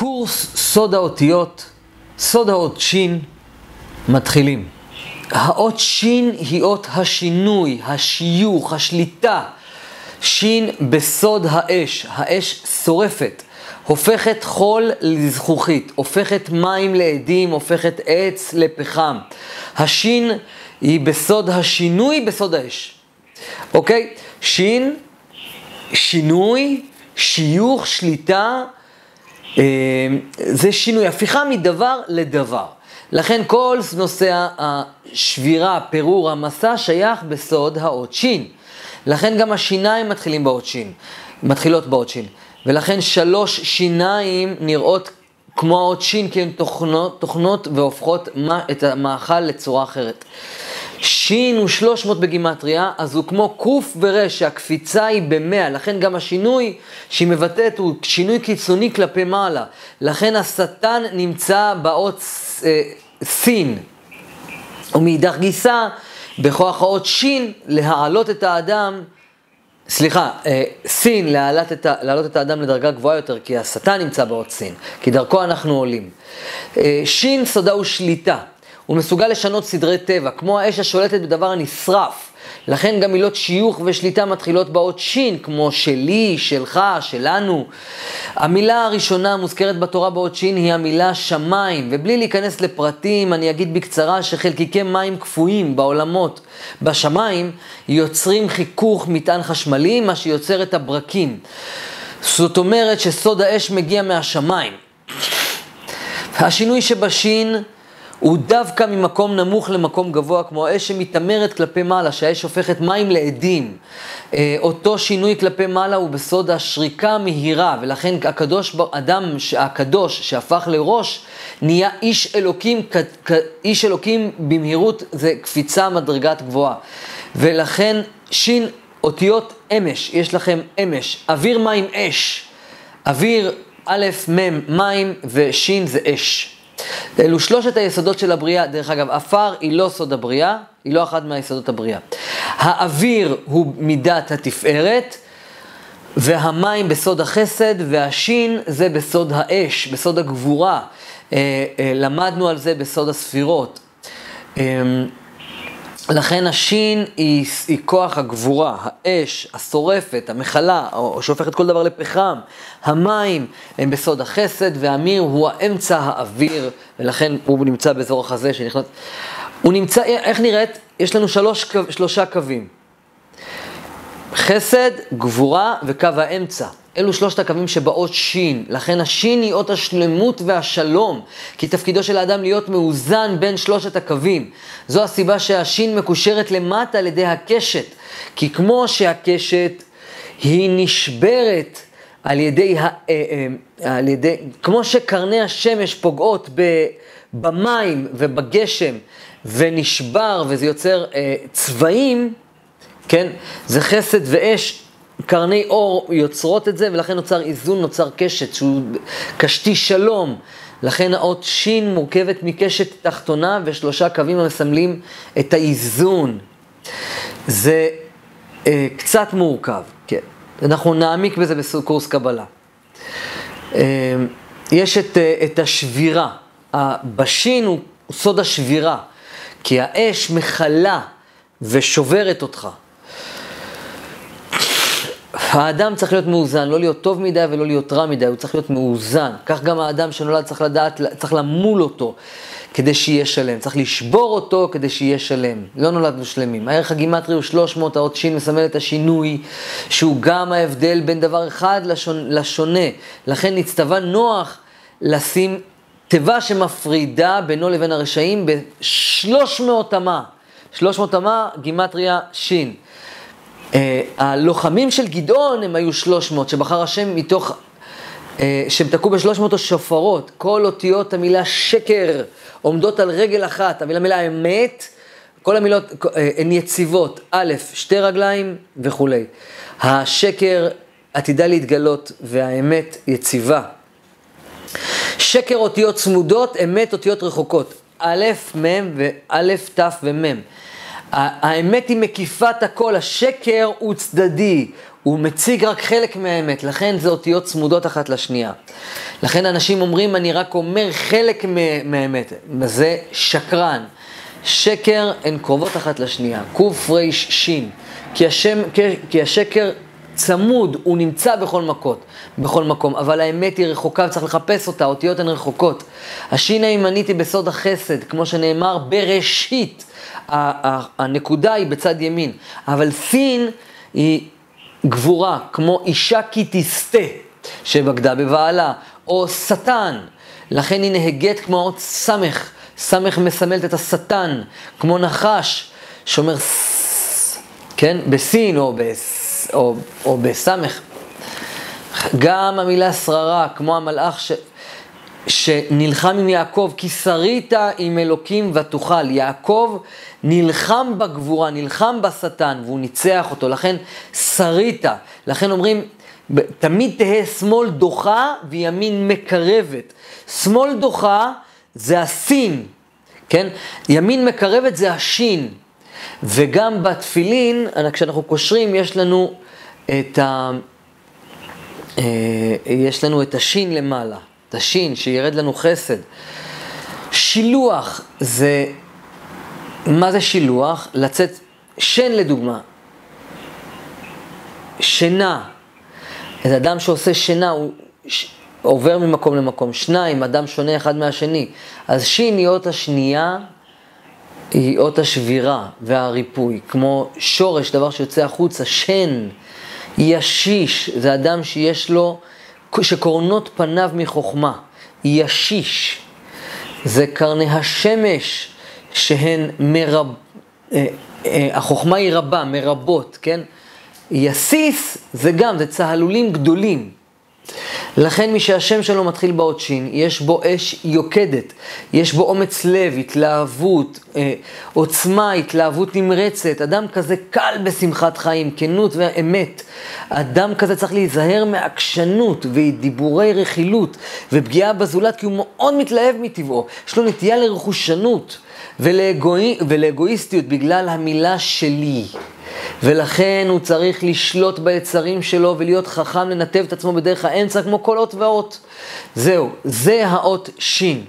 קורס סוד האותיות, סוד האות ש', מתחילים. האות ש' היא אות השינוי, השיוך, השליטה. ש' בסוד האש, האש שורפת, הופכת חול לזכוכית, הופכת מים לעדים, הופכת עץ לפחם. השין היא בסוד השינוי בסוד האש. אוקיי? שין, שינוי, שיוך, שליטה, זה שינוי, הפיכה מדבר לדבר. לכן כל נושא השבירה, הפירור, המסע, שייך בסוד האות שין. לכן גם השיניים מתחילים באות שין, מתחילות באות שין. ולכן שלוש שיניים נראות כמו האות שין, כי הן תוכנות, תוכנות והופכות את המאכל לצורה אחרת. שין הוא 300 בגימטריה, אז הוא כמו קוף ורש, שהקפיצה היא במאה, לכן גם השינוי שהיא מבטאת הוא שינוי קיצוני כלפי מעלה. לכן השטן נמצא באות אה, סין. ומאידך גיסא, בכוח האות שין, להעלות את האדם, סליחה, אה, סין, להעלות את, להעלות את האדם לדרגה גבוהה יותר, כי השטן נמצא באות סין, כי דרכו אנחנו עולים. אה, שין סודה הוא שליטה. הוא מסוגל לשנות סדרי טבע, כמו האש השולטת בדבר הנשרף. לכן גם מילות שיוך ושליטה מתחילות באות שין, כמו שלי, שלך, שלנו. המילה הראשונה המוזכרת בתורה באות שין היא המילה שמיים, ובלי להיכנס לפרטים, אני אגיד בקצרה שחלקיקי מים קפואים בעולמות בשמיים יוצרים חיכוך מטען חשמלי, מה שיוצר את הברקים. זאת אומרת שסוד האש מגיע מהשמיים. השינוי שבשין הוא דווקא ממקום נמוך למקום גבוה, כמו האש שמתעמרת כלפי מעלה, שהאש הופכת מים לעדים. אה, אותו שינוי כלפי מעלה הוא בסוד השריקה המהירה, ולכן הקדוש, אדם הקדוש שהפך לראש, נהיה איש אלוקים, איש אלוקים במהירות זה קפיצה מדרגת גבוהה. ולכן שין אותיות אמש, יש לכם אמש, אוויר מים אש, אוויר א', מ', מים ושין זה אש. אלו שלושת היסודות של הבריאה. דרך אגב, עפר היא לא סוד הבריאה, היא לא אחת מהיסודות הבריאה. האוויר הוא מידת התפארת, והמים בסוד החסד, והשין זה בסוד האש, בסוד הגבורה. אה, אה, למדנו על זה בסוד הספירות. לכן השין היא, היא כוח הגבורה, האש, השורפת, המכלה, או שהופכת כל דבר לפחם. המים הם בסוד החסד, והמיר הוא האמצע האוויר, ולכן הוא נמצא באזור החזה שנכנס... הוא נמצא, איך נראית? יש לנו שלוש, שלושה קווים. חסד, גבורה וקו האמצע. אלו שלושת הקווים שבאות שין, לכן השין היא אות השלמות והשלום, כי תפקידו של האדם להיות מאוזן בין שלושת הקווים. זו הסיבה שהשין מקושרת למטה על ידי הקשת, כי כמו שהקשת היא נשברת על ידי, ה, אה, אה, על ידי כמו שקרני השמש פוגעות במים ובגשם ונשבר וזה יוצר אה, צבעים, כן? זה חסד ואש קרני אור יוצרות את זה, ולכן נוצר איזון, נוצר קשת, שהוא קשתי שלום. לכן האות ש' מורכבת מקשת תחתונה ושלושה קווים המסמלים את האיזון. זה אה, קצת מורכב, כן. אנחנו נעמיק בזה בקורס קבלה. אה, יש את, אה, את השבירה. בשין הוא סוד השבירה, כי האש מכלה ושוברת אותך. האדם צריך להיות מאוזן, לא להיות טוב מדי ולא להיות רע מדי, הוא צריך להיות מאוזן. כך גם האדם שנולד צריך לדעת, צריך למול אותו כדי שיהיה שלם, צריך לשבור אותו כדי שיהיה שלם. לא נולדנו שלמים. הערך הגימטרי הוא 300, האות שין מסמל את השינוי, שהוא גם ההבדל בין דבר אחד לשון, לשונה. לכן נצטווה נוח לשים תיבה שמפרידה בינו לבין הרשעים ב-300 אמה. 300 אמה, גימטריה שין. Uh, הלוחמים של גדעון הם היו 300, שבחר השם מתוך, uh, שהם תקעו ב-300 השופרות. כל אותיות המילה שקר עומדות על רגל אחת, המילה מילה אמת, כל המילות uh, הן יציבות, א', שתי רגליים וכולי. השקר עתידה להתגלות והאמת יציבה. שקר אותיות צמודות, אמת אותיות רחוקות. א', מ' וא', ת' ומ'. האמת היא מקיפת הכל, השקר הוא צדדי, הוא מציג רק חלק מהאמת, לכן זה אותיות צמודות אחת לשנייה. לכן אנשים אומרים, אני רק אומר חלק מהאמת, זה שקרן. שקר הן קרובות אחת לשנייה, קרש, כי, השם, כי השקר צמוד, הוא נמצא בכל מקום, בכל מקום, אבל האמת היא רחוקה וצריך לחפש אותה, האותיות הן רחוקות. השין הימנית היא בסוד החסד, כמו שנאמר בראשית, הנקודה היא בצד ימין, אבל סין היא גבורה, כמו אישה כי תסטה, שבגדה בבעלה, או שטן, לכן היא נהגית כמו האות סמך, סמך מסמלת את השטן, כמו נחש, שאומר ס, כן, בסין או, בס, או, או בסמך. גם המילה שררה, כמו המלאך ש... שנלחם עם יעקב, כי שרית עם אלוקים ותוכל. יעקב נלחם בגבורה, נלחם בשטן, והוא ניצח אותו, לכן שרית. לכן אומרים, תמיד תהא שמאל דוחה וימין מקרבת. שמאל דוחה זה הסין, כן? ימין מקרבת זה השין. וגם בתפילין, כשאנחנו קושרים, יש לנו את ה... אה, יש לנו את השין למעלה. תשין, שירד לנו חסד. שילוח זה, מה זה שילוח? לצאת, שן לדוגמה, שינה. איזה אדם שעושה שינה, הוא ש... עובר ממקום למקום. שניים, אדם שונה אחד מהשני. אז שין היא אות השנייה, היא אות השבירה והריפוי. כמו שורש, דבר שיוצא החוצה, שן, ישיש, זה אדם שיש לו שקורנות פניו מחוכמה, ישיש, זה קרני השמש שהן מרב... אה, אה, החוכמה היא רבה, מרבות, כן? יסיס זה גם, זה צהלולים גדולים. לכן מי שהשם שלו מתחיל באות שין, יש בו אש יוקדת, יש בו אומץ לב, התלהבות, אה, עוצמה, התלהבות נמרצת. אדם כזה קל בשמחת חיים, כנות ואמת. אדם כזה צריך להיזהר מעקשנות ודיבורי רכילות ופגיעה בזולת, כי הוא מאוד מתלהב מטבעו. יש לו נטייה לרכושנות ולאגואי, ולאגואיסטיות בגלל המילה שלי. ולכן הוא צריך לשלוט ביצרים שלו ולהיות חכם לנתב את עצמו בדרך האמצע כמו כל אות ואות. זהו, זה האות שין.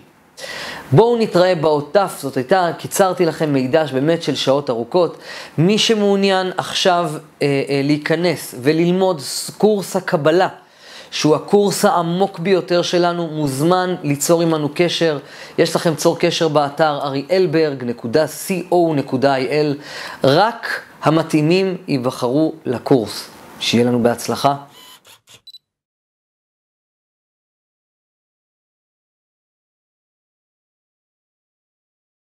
בואו נתראה באות ת', זאת הייתה, קיצרתי לכם מידע באמת של שעות ארוכות. מי שמעוניין עכשיו אה, אה, להיכנס וללמוד קורס הקבלה, שהוא הקורס העמוק ביותר שלנו, מוזמן ליצור עמנו קשר. יש לכם צור קשר באתר אריאלברג.co.il, רק המתאימים ייבחרו לקורס. שיהיה לנו בהצלחה.